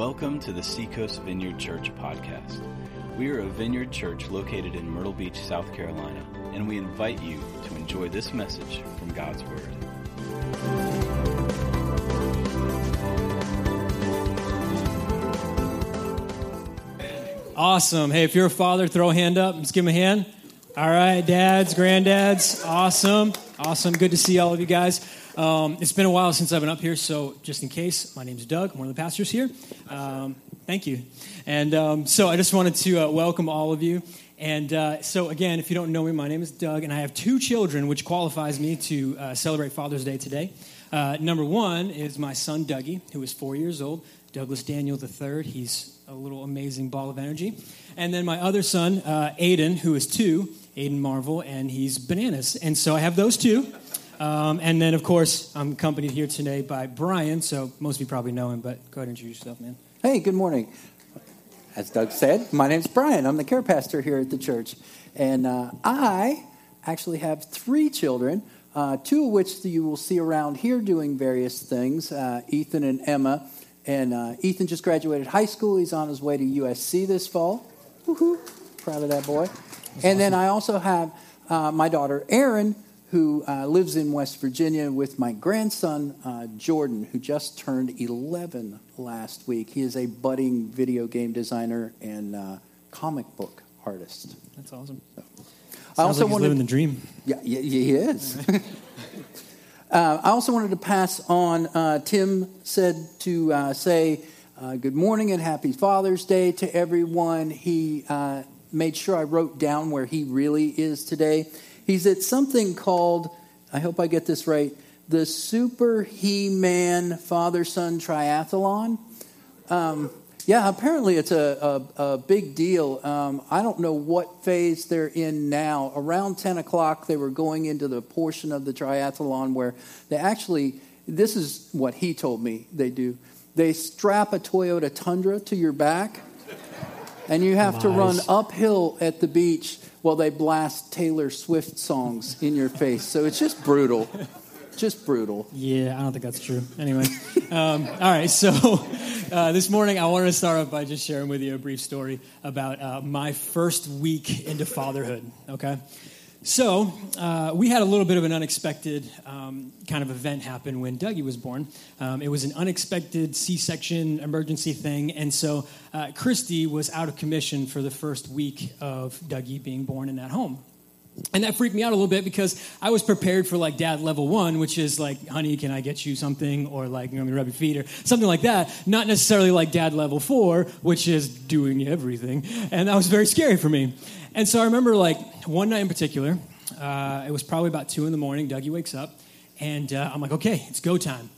Welcome to the Seacoast Vineyard Church podcast. We are a vineyard church located in Myrtle Beach, South Carolina, and we invite you to enjoy this message from God's Word. Awesome. Hey, if you're a father, throw a hand up. Let's give him a hand. All right, dads, granddads. Awesome. Awesome. Good to see all of you guys. Um, it's been a while since I've been up here, so just in case, my name's Doug. I'm one of the pastors here. Um, thank you. And um, so I just wanted to uh, welcome all of you. And uh, so, again, if you don't know me, my name is Doug, and I have two children, which qualifies me to uh, celebrate Father's Day today. Uh, number one is my son, Dougie, who is four years old. Douglas Daniel III. He's a little amazing ball of energy. And then my other son, uh, Aiden, who is two, Aiden Marvel, and he's bananas. And so I have those two. Um, and then, of course, I'm accompanied here today by Brian. So most of you probably know him, but go ahead and introduce yourself, man. Hey, good morning. As Doug said, my name's Brian. I'm the care pastor here at the church. And uh, I actually have three children, uh, two of which you will see around here doing various things uh, Ethan and Emma. And uh, Ethan just graduated high school. He's on his way to USC this fall. Woohoo! Proud of that boy. That's and awesome. then I also have uh, my daughter, Erin, who uh, lives in West Virginia with my grandson, uh, Jordan, who just turned 11 last week. He is a budding video game designer and uh, comic book artist. That's awesome. So. I also like wanted, living the dream. Yeah, yeah he is. Uh, I also wanted to pass on. Uh, Tim said to uh, say uh, good morning and happy Father's Day to everyone. He uh, made sure I wrote down where he really is today. He's at something called, I hope I get this right, the Super He Man Father Son Triathlon. Um, yeah, apparently it's a, a, a big deal. Um, I don't know what phase they're in now. Around 10 o'clock, they were going into the portion of the triathlon where they actually, this is what he told me they do. They strap a Toyota Tundra to your back, and you have to run uphill at the beach while they blast Taylor Swift songs in your face. So it's just brutal just brutal. Yeah, I don't think that's true. Anyway, um, all right. So uh, this morning, I wanted to start off by just sharing with you a brief story about uh, my first week into fatherhood. Okay. So, uh, we had a little bit of an unexpected um, kind of event happen when Dougie was born. Um, it was an unexpected C section emergency thing, and so uh, Christy was out of commission for the first week of Dougie being born in that home. And that freaked me out a little bit because I was prepared for like dad level one, which is like, honey, can I get you something? Or like, you know, me rub your feet or something like that. Not necessarily like dad level four, which is doing everything. And that was very scary for me. And so I remember like one night in particular, uh, it was probably about two in the morning. Dougie wakes up and uh, I'm like, okay, it's go time.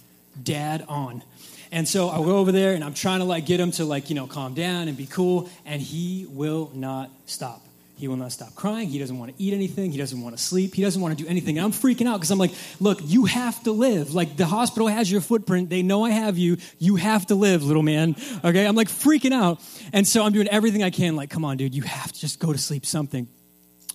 Dad on. And so I go over there and I'm trying to like get him to like, you know, calm down and be cool. And he will not stop. He will not stop crying. He doesn't want to eat anything. He doesn't want to sleep. He doesn't want to do anything. And I'm freaking out because I'm like, look, you have to live. Like the hospital has your footprint. They know I have you. You have to live, little man. Okay. I'm like freaking out. And so I'm doing everything I can. Like, come on, dude, you have to just go to sleep, something.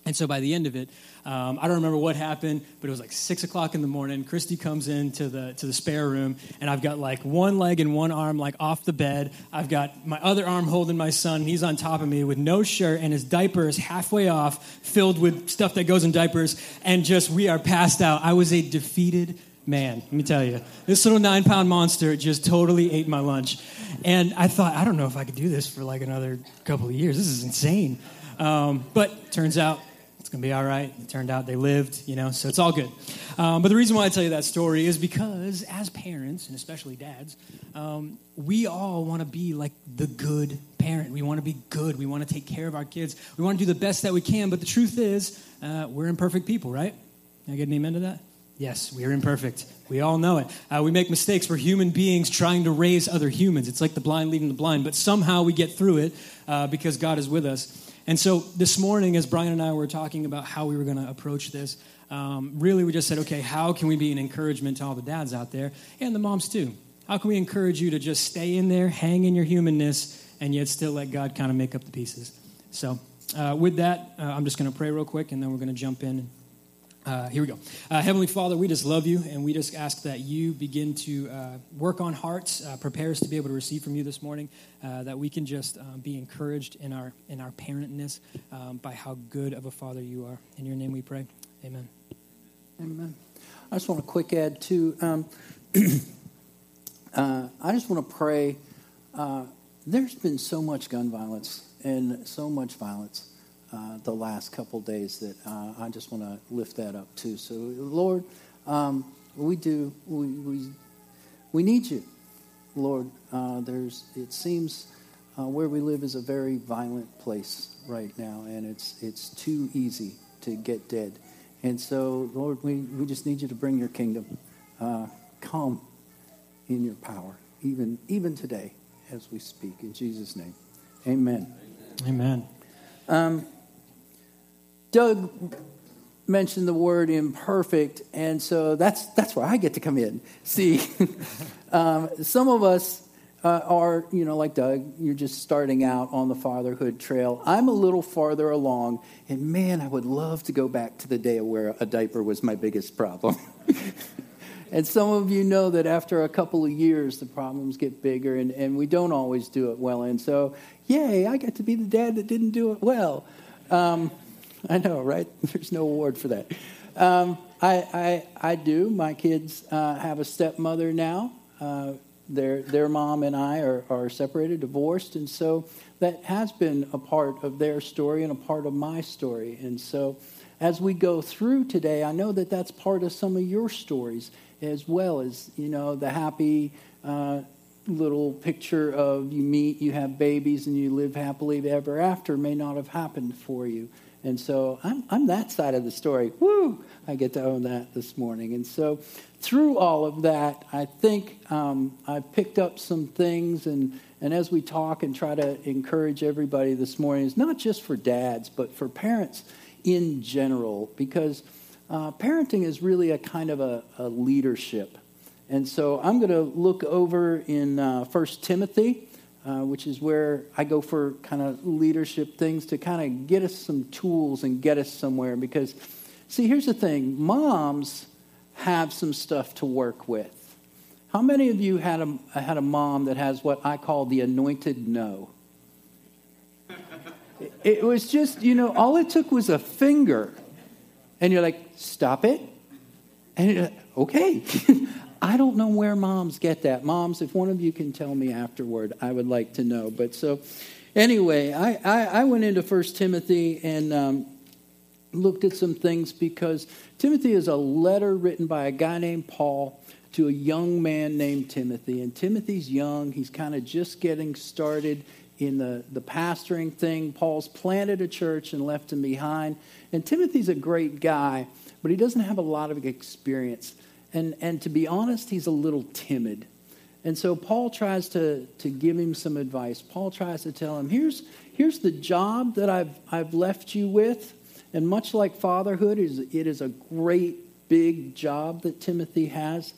And so by the end of it, um, I don't remember what happened, but it was like six o'clock in the morning. Christy comes into the to the spare room, and I've got like one leg and one arm like off the bed. I've got my other arm holding my son. He's on top of me with no shirt, and his diaper is halfway off, filled with stuff that goes in diapers, and just we are passed out. I was a defeated man. Let me tell you, this little nine pound monster just totally ate my lunch, and I thought I don't know if I could do this for like another couple of years. This is insane. Um, but turns out it's going to be all right. It turned out they lived, you know, so it's all good. Um, but the reason why I tell you that story is because as parents, and especially dads, um, we all want to be like the good parent. We want to be good. We want to take care of our kids. We want to do the best that we can. But the truth is, uh, we're imperfect people, right? Can I get an amen to that? Yes, we are imperfect. We all know it. Uh, we make mistakes. We're human beings trying to raise other humans. It's like the blind leading the blind, but somehow we get through it uh, because God is with us. And so this morning, as Brian and I were talking about how we were going to approach this, um, really we just said, okay, how can we be an encouragement to all the dads out there and the moms too? How can we encourage you to just stay in there, hang in your humanness, and yet still let God kind of make up the pieces? So, uh, with that, uh, I'm just going to pray real quick, and then we're going to jump in Uh, here we go. Uh, Heavenly Father, we just love you, and we just ask that you begin to uh, work on hearts, uh, prepare us to be able to receive from you this morning, uh, that we can just um, be encouraged in our in our parentness um, by how good of a Father you are. In your name we pray. Amen. Amen. I just want to quick add too. Um, uh, I just want to pray. there's been so much gun violence and so much violence uh, the last couple days that uh, I just want to lift that up too. So, Lord, um, we do we, we we need you, Lord. Uh, there's it seems uh, where we live is a very violent place right now, and it's it's too easy to get dead. And so, Lord, we, we just need you to bring your kingdom. Uh, come in your power, even even today as we speak. In Jesus' name, Amen. Amen. Um, Doug mentioned the word imperfect, and so that's that's where I get to come in. See, um, some of us uh, are, you know, like Doug, you're just starting out on the fatherhood trail. I'm a little farther along, and man, I would love to go back to the day where a diaper was my biggest problem. and some of you know that after a couple of years, the problems get bigger, and, and we don't always do it well. And so, yay, I get to be the dad that didn't do it well. Um, I know, right? There's no award for that. Um, I, I, I do. My kids uh, have a stepmother now. Uh, their, their mom and I are, are separated, divorced, and so that has been a part of their story and a part of my story. And so as we go through today, I know that that's part of some of your stories as well as, you know, the happy uh, little picture of you meet, you have babies, and you live happily ever after may not have happened for you. And so I'm, I'm that side of the story. Woo! I get to own that this morning. And so through all of that, I think um, I've picked up some things. And, and as we talk and try to encourage everybody this morning, it's not just for dads, but for parents in general, because uh, parenting is really a kind of a, a leadership. And so I'm going to look over in uh, 1 Timothy uh, which is where I go for kind of leadership things to kind of get us some tools and get us somewhere. Because, see, here's the thing moms have some stuff to work with. How many of you had a, had a mom that has what I call the anointed no? It was just, you know, all it took was a finger. And you're like, stop it. And like, okay. I don't know where moms get that. Moms, if one of you can tell me afterward, I would like to know. But so, anyway, I, I, I went into First Timothy and um, looked at some things because Timothy is a letter written by a guy named Paul to a young man named Timothy. And Timothy's young, he's kind of just getting started in the, the pastoring thing. Paul's planted a church and left him behind. And Timothy's a great guy, but he doesn't have a lot of experience. And, and to be honest, he's a little timid. And so Paul tries to, to give him some advice. Paul tries to tell him, here's, here's the job that I've, I've left you with. And much like fatherhood, it is a great big job that Timothy has.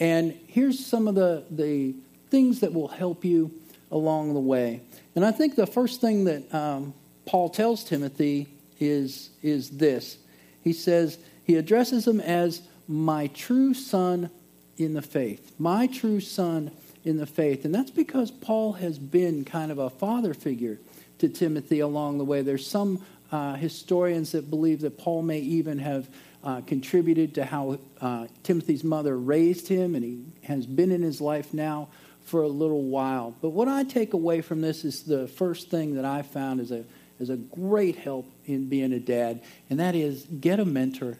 And here's some of the, the things that will help you along the way. And I think the first thing that um, Paul tells Timothy is, is this. He says, he addresses him as my true son in the faith. My true son in the faith. And that's because Paul has been kind of a father figure to Timothy along the way. There's some uh, historians that believe that Paul may even have uh, contributed to how uh, Timothy's mother raised him, and he has been in his life now for a little while. But what I take away from this is the first thing that I found is a, is a great help in being a dad, and that is get a mentor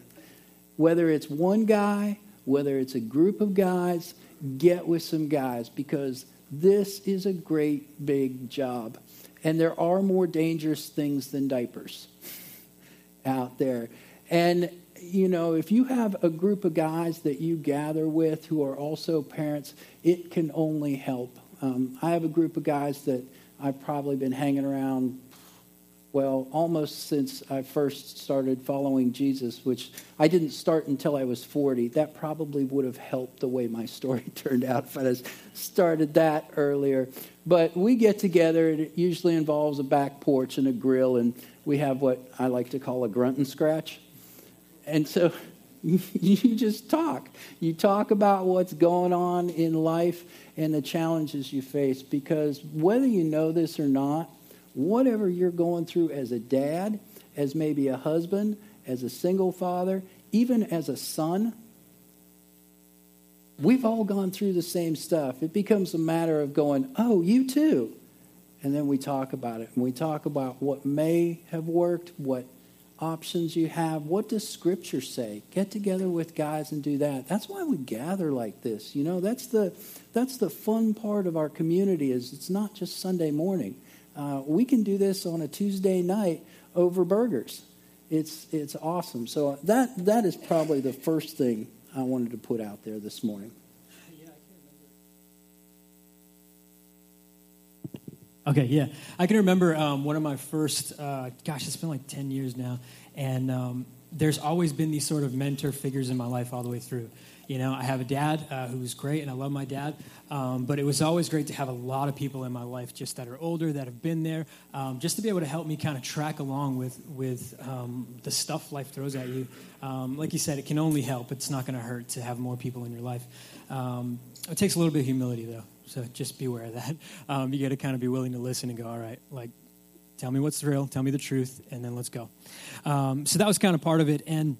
whether it's one guy, whether it's a group of guys, get with some guys because this is a great big job. And there are more dangerous things than diapers out there. And, you know, if you have a group of guys that you gather with who are also parents, it can only help. Um, I have a group of guys that I've probably been hanging around well, almost since I first started following Jesus, which I didn't start until I was 40. That probably would have helped the way my story turned out if I had started that earlier. But we get together, and it usually involves a back porch and a grill, and we have what I like to call a grunt and scratch. and so you just talk. You talk about what's going on in life and the challenges you face because whether you know this or not, whatever you're going through as a dad, as maybe a husband, as a single father, even as a son, we've all gone through the same stuff. It becomes a matter of going, oh, you too. And then we talk about it. And we talk about what may have worked, what options you have. What does Scripture say? Get together with guys and do that. That's why we gather like this. You know, that's the that's the fun part of our community. Is it's not just Sunday morning. Uh, we can do this on a Tuesday night over burgers. It's it's awesome. So that that is probably the first thing I wanted to put out there this morning. Okay, yeah. I can remember um, one of my first, uh, gosh, it's been like 10 years now. And um, there's always been these sort of mentor figures in my life all the way through. You know, I have a dad uh, who's great, and I love my dad. Um, but it was always great to have a lot of people in my life just that are older, that have been there, um, just to be able to help me kind of track along with, with um, the stuff life throws at you. Um, like you said, it can only help. It's not going to hurt to have more people in your life. Um, it takes a little bit of humility, though. So just be aware of that. Um, you got to kind of be willing to listen and go, all right, like, tell me what's real, tell me the truth, and then let's go. Um, so that was kind of part of it. And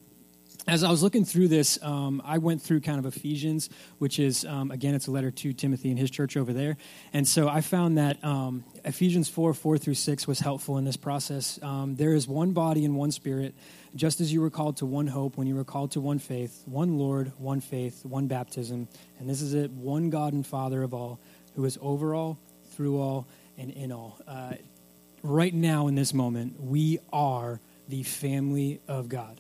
as I was looking through this, um, I went through kind of Ephesians, which is, um, again, it's a letter to Timothy and his church over there. And so I found that um, Ephesians 4 4 through 6 was helpful in this process. Um, there is one body and one spirit, just as you were called to one hope when you were called to one faith, one Lord, one faith, one baptism. And this is it one God and Father of all, who is over all, through all, and in all. Uh, right now, in this moment, we are the family of God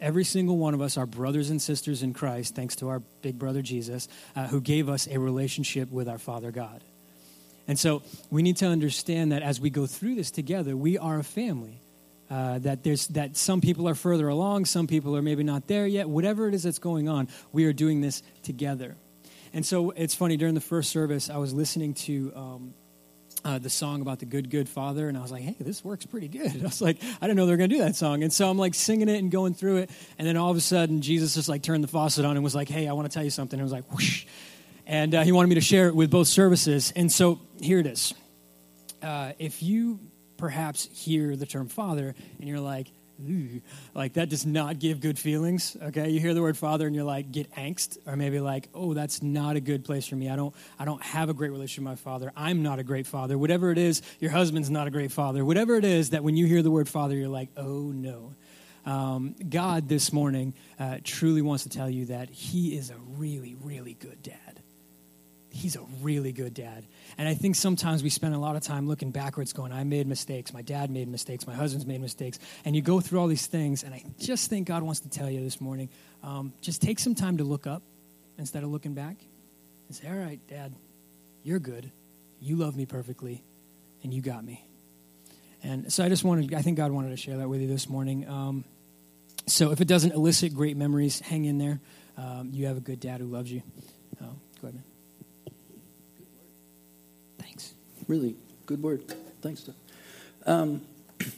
every single one of us are brothers and sisters in Christ, thanks to our big brother Jesus, uh, who gave us a relationship with our Father God. And so we need to understand that as we go through this together, we are a family. Uh, that there's that some people are further along, some people are maybe not there yet. Whatever it is that's going on, we are doing this together. And so it's funny during the first service, I was listening to um, uh, the song about the good, good father, and I was like, hey, this works pretty good. I was like, I didn't know they were going to do that song. And so I'm like singing it and going through it, and then all of a sudden, Jesus just like turned the faucet on and was like, hey, I want to tell you something. And was like, whoosh. And uh, he wanted me to share it with both services. And so here it is. Uh, if you perhaps hear the term father and you're like, like that does not give good feelings. Okay, you hear the word father and you're like get angst, or maybe like, oh, that's not a good place for me. I don't, I don't have a great relationship with my father. I'm not a great father. Whatever it is, your husband's not a great father. Whatever it is that when you hear the word father, you're like, oh no. Um, God this morning uh, truly wants to tell you that He is a really, really good dad. He's a really good dad. And I think sometimes we spend a lot of time looking backwards, going, I made mistakes. My dad made mistakes. My husband's made mistakes. And you go through all these things. And I just think God wants to tell you this morning um, just take some time to look up instead of looking back and say, All right, dad, you're good. You love me perfectly. And you got me. And so I just wanted, I think God wanted to share that with you this morning. Um, so if it doesn't elicit great memories, hang in there. Um, you have a good dad who loves you. Uh, go ahead, man. Really good word. Thanks, um,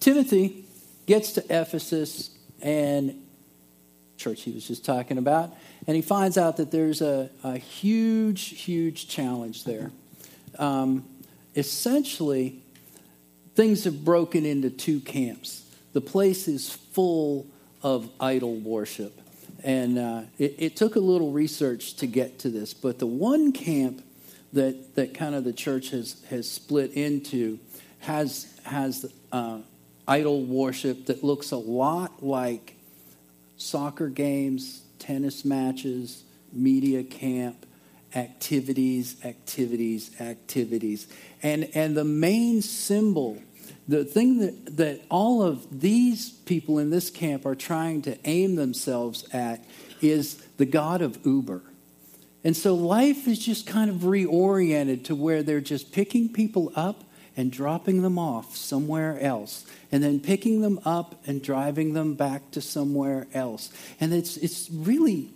Timothy gets to Ephesus and church he was just talking about, and he finds out that there's a, a huge, huge challenge there. Um, essentially, things have broken into two camps. The place is full of idol worship. And uh, it, it, took a little research to get to this, but the one camp that, that kind of the church has, has split into has, has uh, idol worship that looks a lot like soccer games, tennis matches, media camp, activities, activities, activities. And, and the main symbol, the thing that, that all of these people in this camp are trying to aim themselves at is the God of Uber. And so life is just kind of reoriented to where they're just picking people up and dropping them off somewhere else, and then picking them up and driving them back to somewhere else. And it's, it's really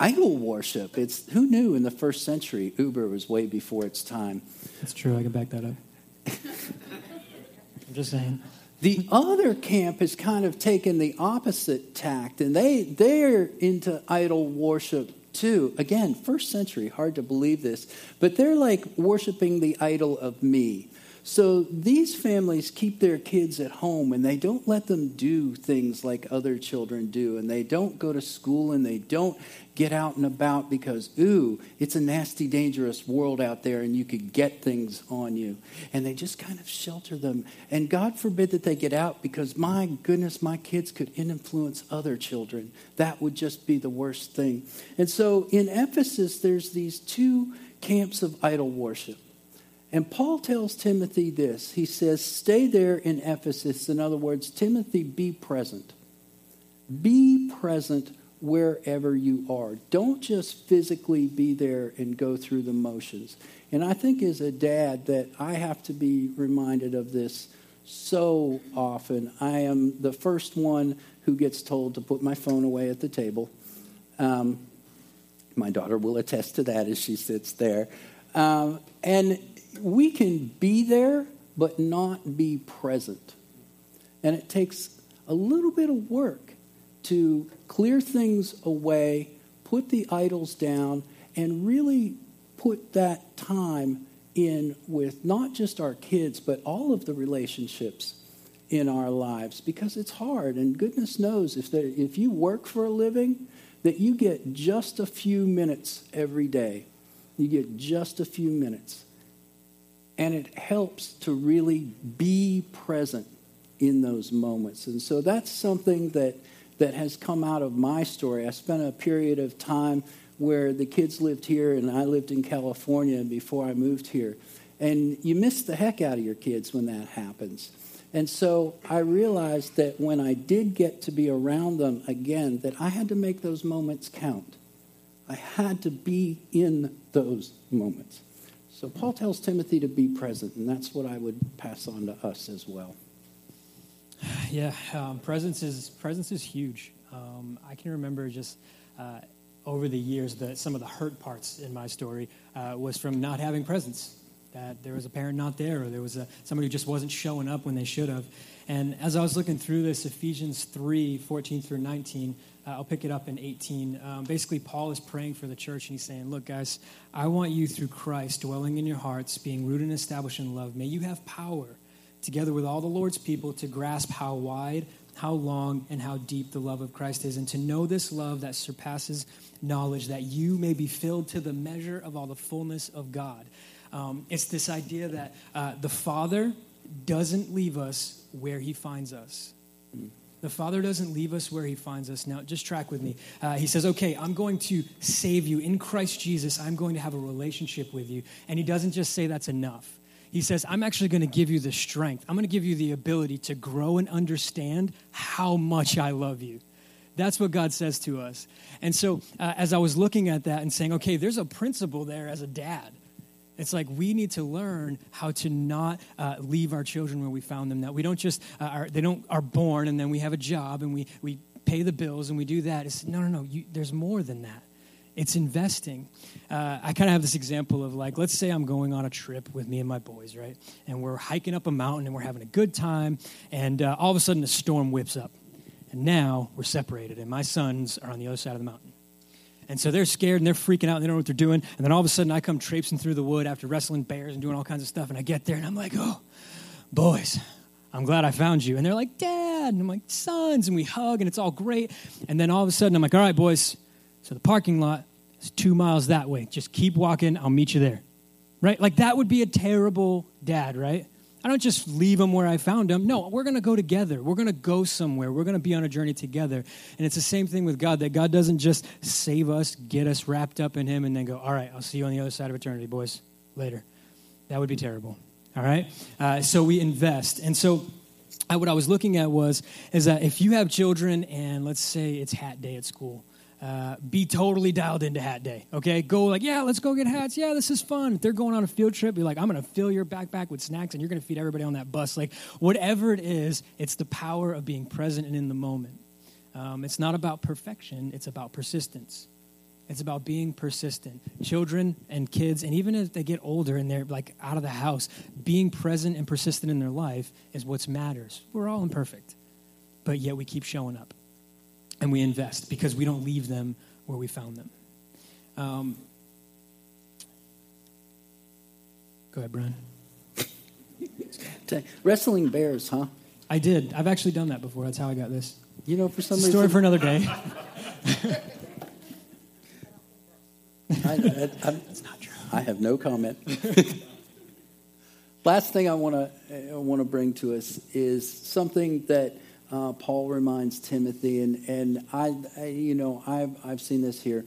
idol worship. It's who knew in the first century Uber was way before its time. That's true. I can back that up. I'm just saying. The other camp has kind of taken the opposite tact, and they they're into idol worship too. Again, first century, hard to believe this, but they're like worshiping the idol of me. So these families keep their kids at home and they don't let them do things like other children do. And they don't go to school and they don't get out and about because, ooh, it's a nasty, dangerous world out there and you could get things on you. And they just kind of shelter them. And God forbid that they get out because, my goodness, my kids could influence other children. That would just be the worst thing. And so in Ephesus, there's these two camps of idol worship. And Paul tells Timothy this. He says, Stay there in Ephesus. In other words, Timothy, be present. Be present wherever you are. Don't just physically be there and go through the motions. And I think as a dad that I have to be reminded of this so often. I am the first one who gets told to put my phone away at the table. Um, my daughter will attest to that as she sits there. Um, and we can be there, but not be present. And it takes a little bit of work to clear things away, put the idols down, and really put that time in with not just our kids, but all of the relationships in our lives because it's hard. And goodness knows if, there, if you work for a living, that you get just a few minutes every day. You get just a few minutes. And it helps to really be present in those moments. And so that's something that, that has come out of my story. I spent a period of time where the kids lived here and I lived in California before I moved here. And you miss the heck out of your kids when that happens. And so I realized that when I did get to be around them again, that I had to make those moments count. I had to be in those moments. So Paul tells Timothy to be present, and that's what I would pass on to us as well. Yeah, um, presence is presence is huge. Um, I can remember just uh, over the years that some of the hurt parts in my story uh, was from not having presence. That there was a parent not there, or there was a, somebody who just wasn't showing up when they should have. And as I was looking through this, Ephesians 3 14 through 19, uh, I'll pick it up in 18. Um, basically, Paul is praying for the church, and he's saying, Look, guys, I want you through Christ dwelling in your hearts, being rooted and established in love. May you have power, together with all the Lord's people, to grasp how wide, how long, and how deep the love of Christ is, and to know this love that surpasses knowledge, that you may be filled to the measure of all the fullness of God. Um, it's this idea that uh, the Father doesn't leave us where he finds us. The Father doesn't leave us where He finds us. Now, just track with me. Uh, he says, Okay, I'm going to save you. In Christ Jesus, I'm going to have a relationship with you. And He doesn't just say that's enough. He says, I'm actually going to give you the strength. I'm going to give you the ability to grow and understand how much I love you. That's what God says to us. And so, uh, as I was looking at that and saying, okay, there's a principle there as a dad it's like we need to learn how to not uh, leave our children where we found them. That we don't just uh, are, they don't are born and then we have a job and we we pay the bills and we do that. It's no no no. You, there's more than that. It's investing. Uh, I kind of have this example of like, let's say I'm going on a trip with me and my boys, right? And we're hiking up a mountain and we're having a good time, and uh, all of a sudden a storm whips up, and now we're separated, and my sons are on the other side of the mountain. And so they're scared and they're freaking out and they don't know what they're doing. And then all of a sudden I come traipsing through the wood after wrestling bears and doing all kinds of stuff. And I get there and I'm like, oh, boys, I'm glad I found you. And they're like, Dad. And I'm like, sons. And we hug and it's all great. And then all of a sudden I'm like, all right, boys. So the parking lot is two miles that way. Just keep walking. I'll meet you there. Right? Like that would be a terrible dad, right? I don't just leave them where I found them. No, we're going to go together. We're going to go somewhere. We're going to be on a journey together. And it's the same thing with God that God doesn't just save us, get us wrapped up in Him, and then go, all right, I'll see you on the other side of eternity, boys, later. That would be terrible. All right? Uh, so we invest. And so uh, what I was looking at was, is that if you have children and let's say it's hat day at school, uh, be totally dialed into hat day. Okay, go like, yeah, let's go get hats. Yeah, this is fun. If they're going on a field trip, be like, I'm to fill your backpack with snacks, and you're to feed everybody on that bus. Like, whatever it is, it's the power of being present and in the moment. Um, it's not about perfection; it's about persistence. It's about being persistent. Children and kids, and even as they get older and they're like out of the house, being present and persistent in their life is what matters. We're all imperfect, but yet we keep showing up and we invest because we don't leave them where we found them. Um, go ahead, Brian. Wrestling bears, huh? I did. I've actually done that before. That's how I got this. You know, for some reason, story for another day. I, I, I, I have no comment. Last thing I want to want to bring to us is something that uh, Paul reminds Timothy, and and I, I, you know I've I've seen this here.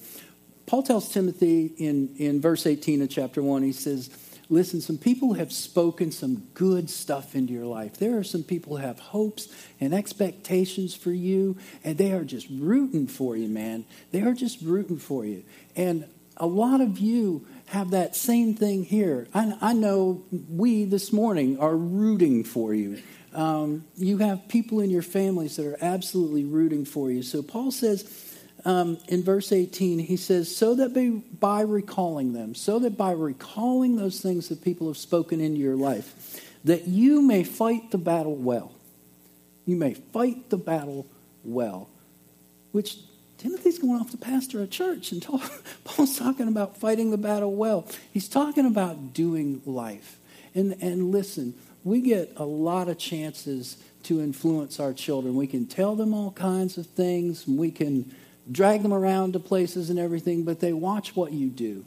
Paul tells Timothy in in verse eighteen of chapter one. He says, "Listen, some people have spoken some good stuff into your life. There are some people who have hopes and expectations for you, and they are just rooting for you, man. They are just rooting for you. And a lot of you have that same thing here. I, I know we this morning are rooting for you. Um, you have people in your families that are absolutely rooting for you. So Paul says um, in verse 18, he says, So that by, by recalling them, so that by recalling those things that people have spoken into your life, that you may fight the battle well. You may fight the battle well, which Timothy's going off to pastor a church, and talk, Paul's talking about fighting the battle well. He's talking about doing life. And, and listen, we get a lot of chances to influence our children. We can tell them all kinds of things, and we can drag them around to places and everything, but they watch what you do.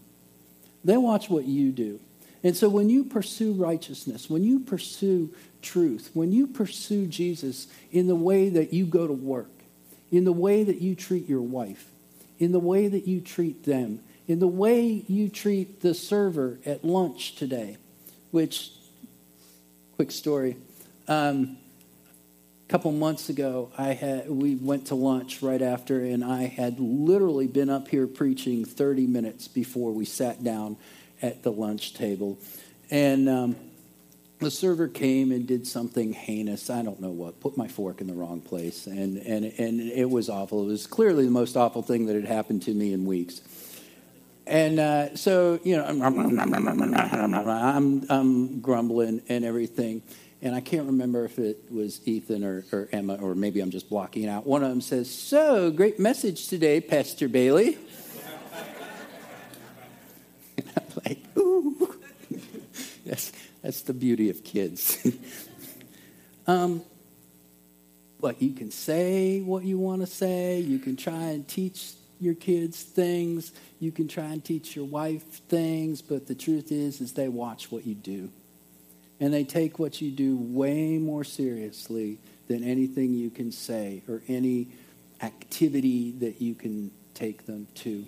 They watch what you do. And so when you pursue righteousness, when you pursue truth, when you pursue Jesus in the way that you go to work, in the way that you treat your wife, in the way that you treat them, in the way you treat the server at lunch today, which, quick story. Um, a couple months ago, I had we went to lunch right after, and I had literally been up here preaching 30 minutes before we sat down at the lunch table, and um, the server came and did something heinous. I don't know what. Put my fork in the wrong place, and and and it was awful. It was clearly the most awful thing that had happened to me in weeks. And uh, so you know, I'm, I'm, grumbling and everything. And I can't remember if it was Ethan or, or Emma, or maybe I'm just blocking it out. One of them says, "So great message today, Pastor Bailey." and I'm like, "Ooh." yes. That's the beauty of kids. um, but you can say what you want to say. You can try and teach your kids things. You can try and teach your wife things. But the truth is, is they watch what you do, and they take what you do way more seriously than anything you can say or any activity that you can take them to.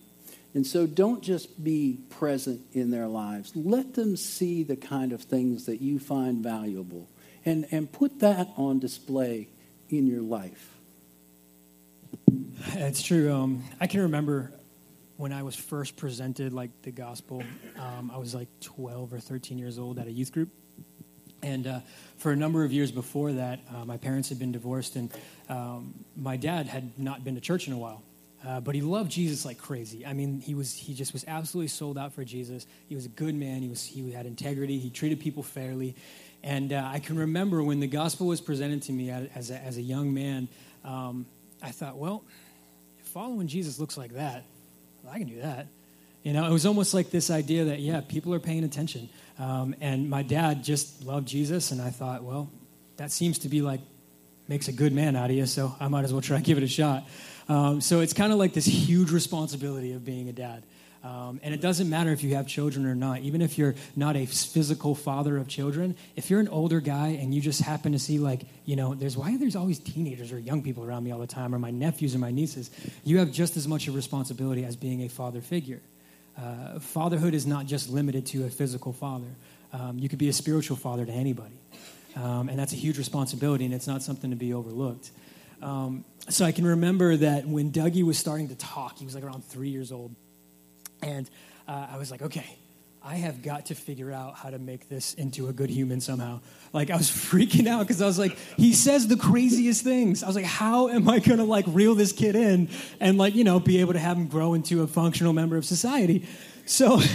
And so don't just be present in their lives. Let them see the kind of things that you find valuable and, and put that on display in your life. It's true. Um, I can remember when I was first presented like the gospel. Um, I was like 12 or 13 years old at a youth group. And uh, for a number of years before that, uh, my parents had been divorced, and um, my dad had not been to church in a while. Uh, but he loved Jesus like crazy. I mean, he was he just was absolutely sold out for Jesus. He was a good man. He was he had integrity. He treated people fairly, and uh, I can remember when the gospel was presented to me as a, as a young man. Um, I thought, well, following Jesus looks like that, I can do that. You know, it was almost like this idea that yeah, people are paying attention. Um, and my dad just loved Jesus, and I thought, well, that seems to be like makes a good man out of you, so I might as well try give it a shot. Um, so it's kind of like this huge responsibility of being a dad. Um, and it doesn't matter if you have children or not, even if you're not a physical father of children, if you're an older guy and you just happen to see, like, you know, there's why there's always teenagers or young people around me all the time, or my nephews or my nieces, you have just as much a responsibility as being a father figure. Uh, fatherhood is not just limited to a physical father, um, you could be a spiritual father to anybody. Um, and that's a huge responsibility, and it's not something to be overlooked. Um, so I can remember that when Dougie was starting to talk, he was like around three years old. And uh, I was like, okay, I have got to figure out how to make this into a good human somehow. Like I was freaking out because I was like, he says the craziest things. I was like, how am I gonna like reel this kid in and like, you know, be able to have him grow into a functional member of society? So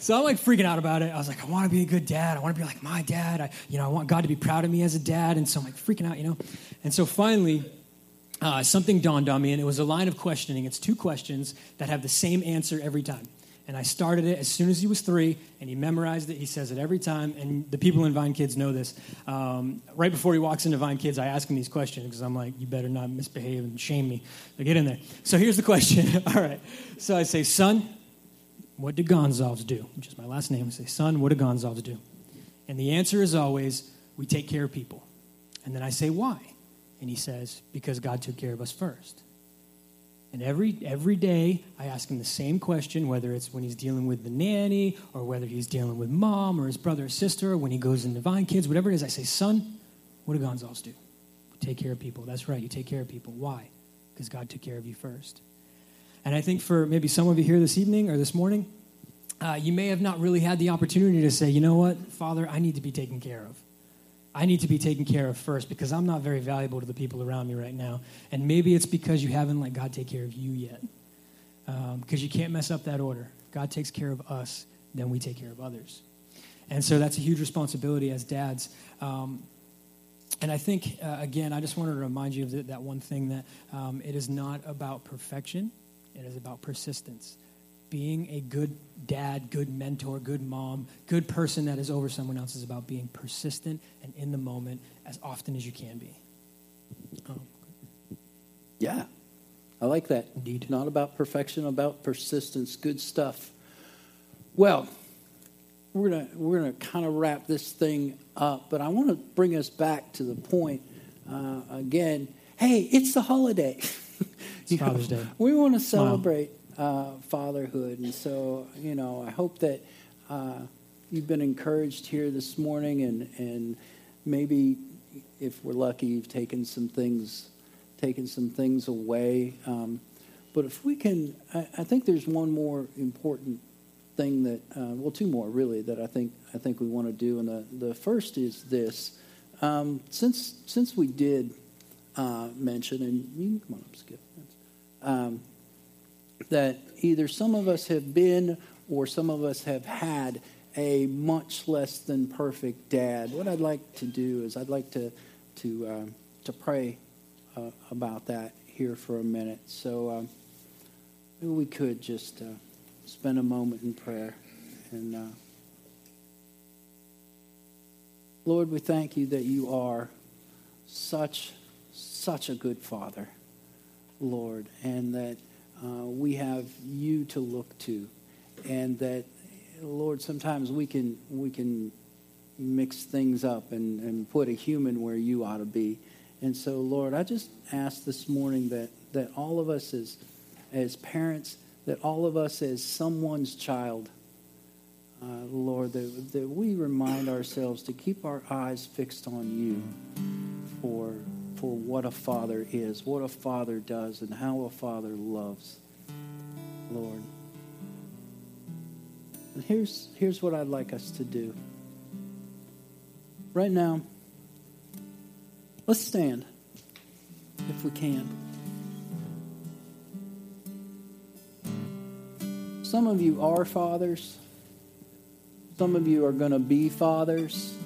So I'm like freaking out about it. I was like, I want to be a good dad. I want to be like my dad. I, you know, I want God to be proud of me as a dad. And so I'm like freaking out, you know. And so finally, uh, something dawned on me, and it was a line of questioning. It's two questions that have the same answer every time. And I started it as soon as he was three, and he memorized it. He says it every time, and the people in Vine Kids know this. Um, right before he walks into Vine Kids, I ask him these questions because I'm like, you better not misbehave and shame me. So get in there. So here's the question. All right. So I say, son, what do Gonsalves do? Which is my last name. I say, Son, what do Gonsalves do? And the answer is always, We take care of people. And then I say, Why? And he says, Because God took care of us first. And every, every day, I ask him the same question, whether it's when he's dealing with the nanny, or whether he's dealing with mom, or his brother or sister, or when he goes into Vine Kids, whatever it is, I say, Son, what do Gonsalves do? Take care of people. That's right, you take care of people. Why? Because God took care of you first. And I think for maybe some of you here this evening or this morning, uh, you may have not really had the opportunity to say, you know what, Father, I need to be taken care of. I need to be taken care of first because I'm not very valuable to the people around me right now. And maybe it's because you haven't let God take care of you yet. Um, because you can't mess up that order. God takes care of us, then we take care of others. And so that's a huge responsibility as dads. Um, and I think, uh, again, I just wanted to remind you of the, that one thing that um, it is not about perfection, it is about persistence. Being a good dad, good mentor, good mom, good person that is over someone else is about being persistent and in the moment as often as you can be. Um, Yeah, I like that. Indeed. Not about perfection, about persistence. Good stuff. Well, we're gonna we're gonna kind of wrap this thing up, but I want to bring us back to the point uh, again. Hey, it's the holiday. It's Father's Day. We want to celebrate uh, fatherhood, and so you know, I hope that uh, you've been encouraged here this morning, and and maybe if we're lucky, you've taken some things taken some things away. Um, but if we can, I, I think there's one more important thing that, uh, well, two more really that I think I think we want to do, and the the first is this: um, since since we did uh, mention, and you can come on up, Skip, um, that either some of us have been or some of us have had a much less than perfect dad. What I'd like to do is I'd like to to uh, to pray uh, about that here for a minute. So um, maybe we could just uh, spend a moment in prayer. And uh, Lord, we thank you that you are such such a good Father, Lord, and that uh, we have you to look to, and that Lord, sometimes we can we can mix things up and, and put a human where you ought to be. And so, Lord, I just ask this morning that, that all of us as, as parents, that all of us as someone's child, uh, Lord, that, that we remind ourselves to keep our eyes fixed on you for, for what a father is, what a father does, and how a father loves, Lord. And here's, here's what I'd like us to do. Right now, let's stand if we can. Some of you are fathers. Some of you are going to be fathers.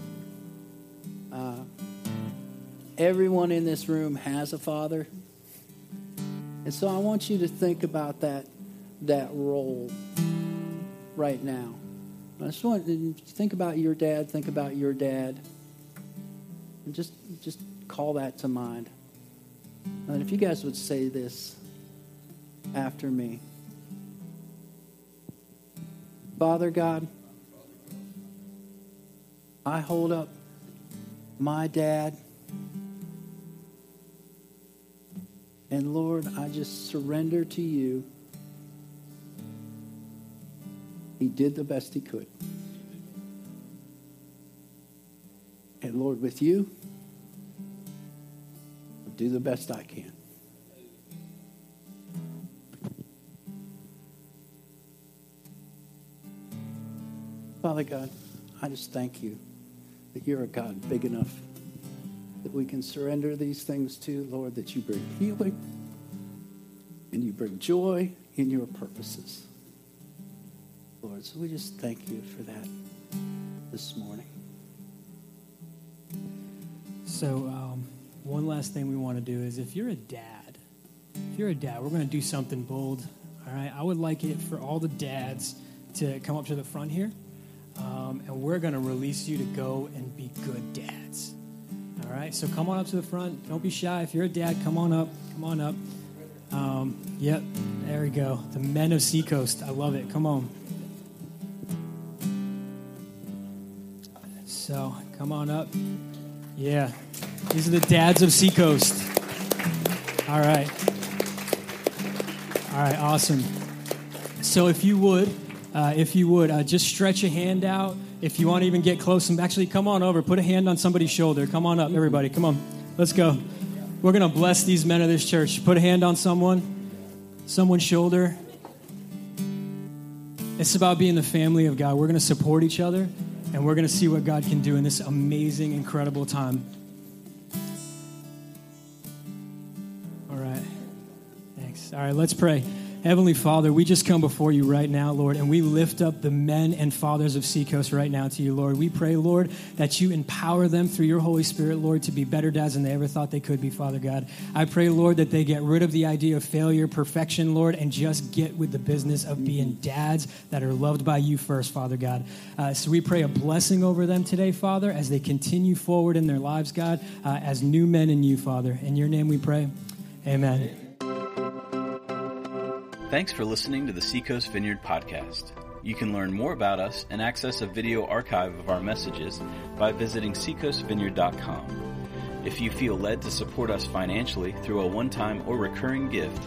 Everyone in this room has a father. And so I want you to think about that, that role right now. I just want to think about your dad, think about your dad. And just just call that to mind. And if you guys would say this after me. Father God, I hold up my dad. And Lord, I just surrender to you. He did the best he could. And Lord, with you, I'll do the best I can. Father God, I just thank you that you're a God big enough that we can surrender these things to, Lord, that you bring healing and you bring joy in your purposes. Lord, so we just thank you for that this morning. So, um, one last thing we want to do is if you're a dad, if you're a dad, we're going to do something bold. All right, I would like it for all the dads to come up to the front here, um, and we're going to release you to go and be good dads. All right, so come on up to the front. Don't be shy. If you're a dad, come on up. Come on up. Um, yep, there we go. The men of Seacoast. I love it. Come on. So come on up. Yeah, these are the dads of Seacoast. All right. All right, awesome. So if you would, uh, if you would, uh, just stretch a hand out. If you want to even get close, and actually come on over, put a hand on somebody's shoulder. Come on up, everybody. Come on, let's go. We're going to bless these men of this church. Put a hand on someone, someone's shoulder. It's about being the family of God. We're going to support each other, and we're going to see what God can do in this amazing, incredible time. All right. Thanks. All right, let's pray. Heavenly Father, we just come before you right now, Lord, and we lift up the men and fathers of Seacoast right now to you, Lord. We pray, Lord, that you empower them through your Holy Spirit, Lord, to be better dads than they ever thought they could be, Father God. I pray, Lord, that they get rid of the idea of failure, perfection, Lord, and just get with the business of being dads that are loved by you first, Father God. Uh, so we pray a blessing over them today, Father, as they continue forward in their lives, God, uh, as new men in you, Father. In your name we pray. Amen. Thanks for listening to the Seacoast Vineyard Podcast. You can learn more about us and access a video archive of our messages by visiting seacoastvineyard.com. If you feel led to support us financially through a one time or recurring gift,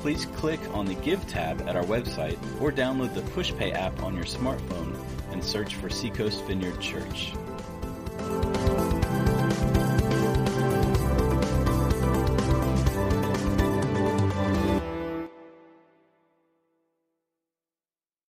please click on the Give tab at our website or download the PushPay app on your smartphone and search for Seacoast Vineyard Church.